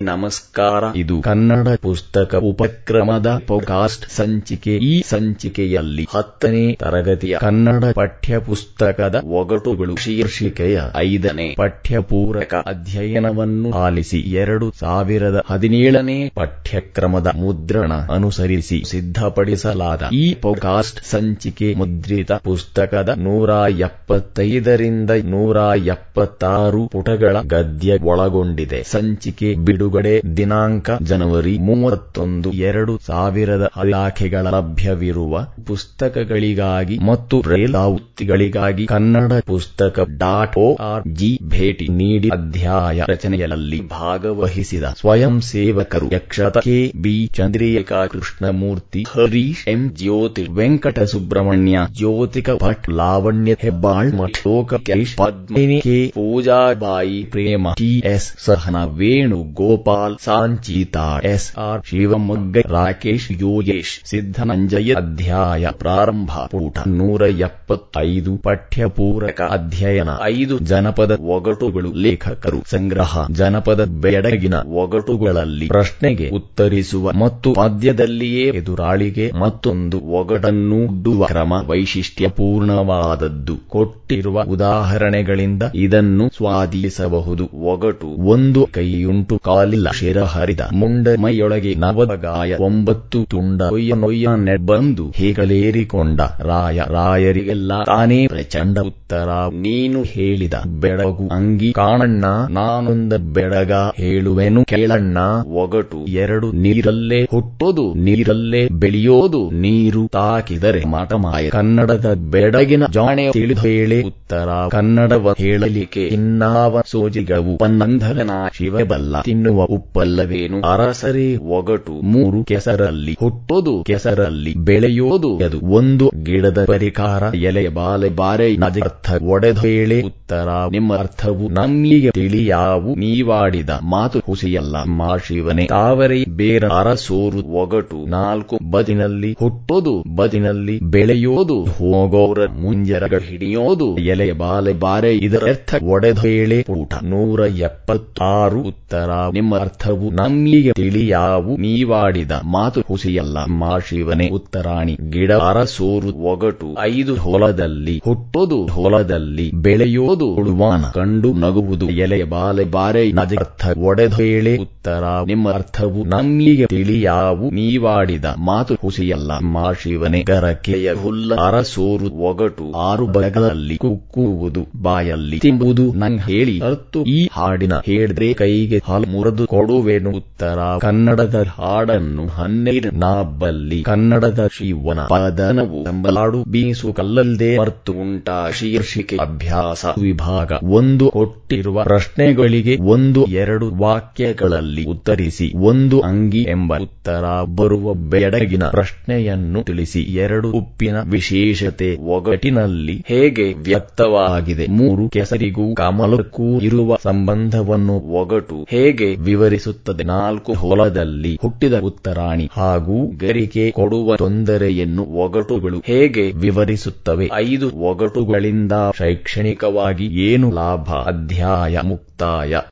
ನಮಸ್ಕಾರ. ಇದು ಕನ್ನಡ ಪುಸ್ತಕ ಉಪಕ್ರಮದ ಪೋಕಾಸ್ಟ್ ಸಂಚಿಕೆ. ಈ ಸಂಚಿಕೆಯಲ್ಲಿ ಹತ್ತನೇ ತರಗತಿಯ ಕನ್ನಡ ಪಠ್ಯಪುಸ್ತಕದ ಒಗಟುಗಳು ಶೀರ್ಷಿಕೆಯ ಐದನೇ ಪಠ್ಯಪೂರಕ ಅಧ್ಯಯನವನ್ನು ಆಲಿಸಿ ಎರಡು ಸಾವಿರದ ಹದಿನೇಳನೇ ಪಠ್ಯಕ್ರಮದ ಮುದ್ರಣ ಅನುಸರಿಸಿ ಸಿದ್ಧಪಡಿಸಲಾದ ಈ ಪೋಕಾಸ್ಟ್ ಸಂಚಿಕೆ ಮುದ್ರಿತ ಪುಸ್ತಕದ ನೂರ ಎಪ್ಪತ್ತೈದರಿಂದ ನೂರ ಎಪ್ಪತ್ತಾರು ಪುಟಗಳ ಗದ್ಯ ಒಳಗೊಂಡಿದೆ. ಸಂಚಿಕೆ ಬಿಡುಗಡೆ ದಿನಾಂಕ ಜನವರಿ ಮೂವತ್ತೊಂದು, ಎರಡು ಸಾವಿರದ ಇಲಾಖೆಗಳ ಲಭ್ಯವಿರುವ ಪುಸ್ತಕಗಳಿಗಾಗಿ ಮತ್ತು ರೇಲಾವೃತ್ತಿಗಳಿಗಾಗಿ ಕನ್ನಡ ಪುಸ್ತಕ ಡಾಟ್ ಆರ್ ಜಿ ಭೇಟಿ ನೀಡಿ ಅಧ್ಯಾಯ ರಚನೆಯಲ್ಲಿ ಭಾಗವಹಿಸಿದ ಸ್ವಯಂ ಸೇವಕರು Yakshata K B Chandrika Krishnamurthy, Harish M Jyothi, Venkata Subrahmanya, Jyothika Bhat, Lavanya Hebbal ಮಠೋಕ Padmini K Poojabai, Prema T S Sahana Venugopal Sanchita S R Shivamogga Rakesh Yogesh Siddananjaya ಅಧ್ಯಾಯ ಪ್ರಾರಂಭ ಪೂಟ ನೂರ ಎಪ್ಪತ್ತೈದು ಪಠ್ಯಪೂರಕ ಅಧ್ಯಯನ ಐದು ಜನಪದ ಒಗಟುಗಳು ಲೇಖಕರು ಸಂಗ್ರಹ ಜನಪದ ಬೆಡಗಿನ ಒಗಟುಗಳಲ್ಲಿ ಪ್ರಶ್ನೆಗೆ ಉತ್ತರಿಸುವ ಮತ್ತು ಪದ್ಯದಲ್ಲಿಯೇ ಎದುರಾಳಿಗೆ ಮತ್ತೊಂದು ಒಗಟನ್ನು ಡುವ ಕ್ರಮ ವೈಶಿಷ್ಟ್ಯಪೂರ್ಣವಾದದ್ದು. ಕೊಟ್ಟಿರುವ ಉದಾಹರಣೆಗಳಿಂದ ಇದನ್ನು ಸ್ವಾಧೀನಿಸಬಹುದು. ಒಗಟು ಒಂದು ಕೈಯುಂಟು ಕಾಲಿಲ್ಲ ಶಿರ ಹರಿದ ಮುಂಡ ಮೈಯೊಳಗೆ ನವಗಾಯ ಒಂಬತ್ತು ತುಂಡ ಒಯ್ಯ ನೊಯ್ಯ ನೆಡ್ಬಂದು ಹೇಗಲೇರಿಕೊಂಡ. ರಾಯ, ರಾಯರಿಗೆಲ್ಲ ತಾನೇ ಪ್ರಚಂಡ ಉತ್ತರ. ನೀನು ಹೇಳಿದ ಬೆಡಗು ಅಂಗಿ ಕಾಣಣ್ಣ, ನಾನೊಂದ ಬೆಡಗ ಹೇಳುವೆನು ಕೇಳಣ್ಣ. ಒಗಟು ಎರಡು ನೀರಲ್ಲೇ ಹುಟ್ಟೋದು, ನೀರಲ್ಲೇ ಬೆಳೆಯೋದು. ನೀರು ತಾಕಿದರೆ ಮಾಟಮಾಯ ಕನ್ನಡದ ಬೆಡಗಿನ ಜಾಣೆ ತಿಳಿದು ಹೇಳಿ ಉತ್ತರ. ಕನ್ನಡವ ಹೇಳಲಿಕ್ಕೆ ಇನ್ನಾವ ಸೋಜಿಗವು. ಪನ್ನಂಧರನ ಶಿವಬಲ್ಲ. ತಿನ್ನುವ ಉಪ್ಪಲ್ಲವೇನು? ಅರಸರೇ, ಒಗಟು, ಮೂರು ಕೆಸರಲ್ಲಿ ಹುಟ್ಟೋದು, ಕೆಸರಲ್ಲಿ ಬೆಳೆಯೋದು, ಅದು ಒಂದು ಗಿಡದ ಪರಿಕಾರ, ಎಲೆ, ಬಾಲೆ, ಬಾರೆ ನಜರ್ಥ ಅರ್ಥ ಹೇಳೆ ಉತ್ತರ, ನಿಮ್ಮ ಅರ್ಥವು ನಮ್ಮಿಗೆ ತಿಳಿಯಾವು. ನೀವಾಡಿದ ಮಾತು ಹುಸಿಯಲ್ಲ ಮಾ ಶಿವನೇ ತಾವರೆ, ಬೇರ ಅರಸೋರು, ಒಗಟು, ನಾಲ್ಕು ಬದಿನಲ್ಲಿ ಹುಟ್ಟೋದು, ಬದಿನಲ್ಲಿ ಬೆಳೆಯೋದು. ಹೋಗೋರ ಮುಂಜರಗ ಹಿಡಿಯೋದು, ಎಲೆ, ಬಾಲೆ, ಬಾರೆ ಇದರರ್ಥ ಒಡೆದೇಳೆ ಪೂಟ ನೂರ ಎಪ್ಪತ್ತಾರು ಉತ್ತರ ನಿಮ್ಮ ಅರ್ಥವು ನಮ್ಮಿಗೆ ತಿಳಿಯಾವು. ನೀವಾಡಿದ ಮಾತು ಹುಸಿಯಲ್ಲ. ಮಾ ಶಿವನೇ, ಉತ್ತರಾಣಿ, ಗಿಡ ಅರಸೋರು ಒಗಟು, ಐದು ಹೊಲದಲ್ಲಿ, ಹುಟ್ಟೋದು ಹೊಲದಲ್ಲಿ, ಬೆಳೆಯೋದು ಉಳುವಾನ ಕಂಡು ನಗುವುದು, ಎಲೆ, ಬಾಲೆ, ಬಾರೆ ನಜರ್ಥ ಒಡೆದು ಹೇಳೆ, ಉತ್ತರ, ನಿಮ್ಮ ಅರ್ಥವು ನಮ್ಮಿಗೆ ತಿಳಿಯಾವು. ನೀವಾಡಿದ ಮಾತು ಹುಸಿಯಲ್ಲ. ಮಾ ಶಿವನೇ, ಗರಕೆಯ ಹುಲ್ಲ ಅರಸೋರು ಒಗಟು, ಆರು ಬಗಲಲ್ಲಿ ಕುಕ್ಕುವುದು, ಬಾಯಲ್ಲಿ ತಿಂಬುದು ನಂಗ್ ಹೇಳಿ ಅರ್ತು. ಈ ಹಾಡಿನ ಹೇಳಿದ್ರೆ ಕೈಗೆ ಹಾಲು ಕೊಡುವೆನು ಉತ್ತರ. ಕನ್ನಡದ ಹಾಡನ್ನು ಹನ್ನೆರಡು ನಾಬ್ಬಲ್ಲಿ ಕನ್ನಡದ ಶಿವನ ಪದನವು ಎಂಬಲಾಡು ಬೀಸು ಕಲ್ಲಲ್ದೆ ಮರ್ತು ಉಂಟ. ಶೀರ್ಷಿಕೆ ಅಭ್ಯಾಸ ವಿಭಾಗ ಒಂದು ಕೊಟ್ಟಿರುವ ಪ್ರಶ್ನೆಗಳಿಗೆ ಒಂದು ಎರಡು ವಾಕ್ಯಗಳಲ್ಲಿ ಉತ್ತರಿಸಿ ಒಂದು ಅಂಗಿ ಎಂಬ ಉತ್ತರ ಬರುವ ಬೆಡಗಿನ ಪ್ರಶ್ನೆಯನ್ನು ತಿಳಿಸಿ ಎರಡು ಉಪ್ಪಿನ ವಿಶೇಷತೆ ಒಗಟಿನಲ್ಲಿ ಹೇಗೆ ವ್ಯಕ್ತವಾಗಿದೆ. ಮೂರು ಕೆಸರಿಗೂ ಕಮಲಕ್ಕೂ ಇರುವ ಸಂಬಂಧವನ್ನು ಒಗಟು ಹೇಗೆ ವಿವರಿಸುತ್ತದೆ. ನಾಲ್ಕು ಹೊಲದಲ್ಲಿ ಹುಟ್ಟಿದ ಉತ್ತರಾಣಿ ಹಾಗೂ ಗರಿಕೆ ಕೊಡುವ ತೊಂದರೆಯನ್ನು ಒಗಟುಗಳು ಹೇಗೆ ವಿವರಿಸುತ್ತವೆ? ಐದು ಒಗಟುಗಳಿಂದ ಶೈಕ್ಷಣಿಕವಾಗಿ ಏನು ಲಾಭ? ಅಧ್ಯಾಯ ಮುಕ್ತಾಯ.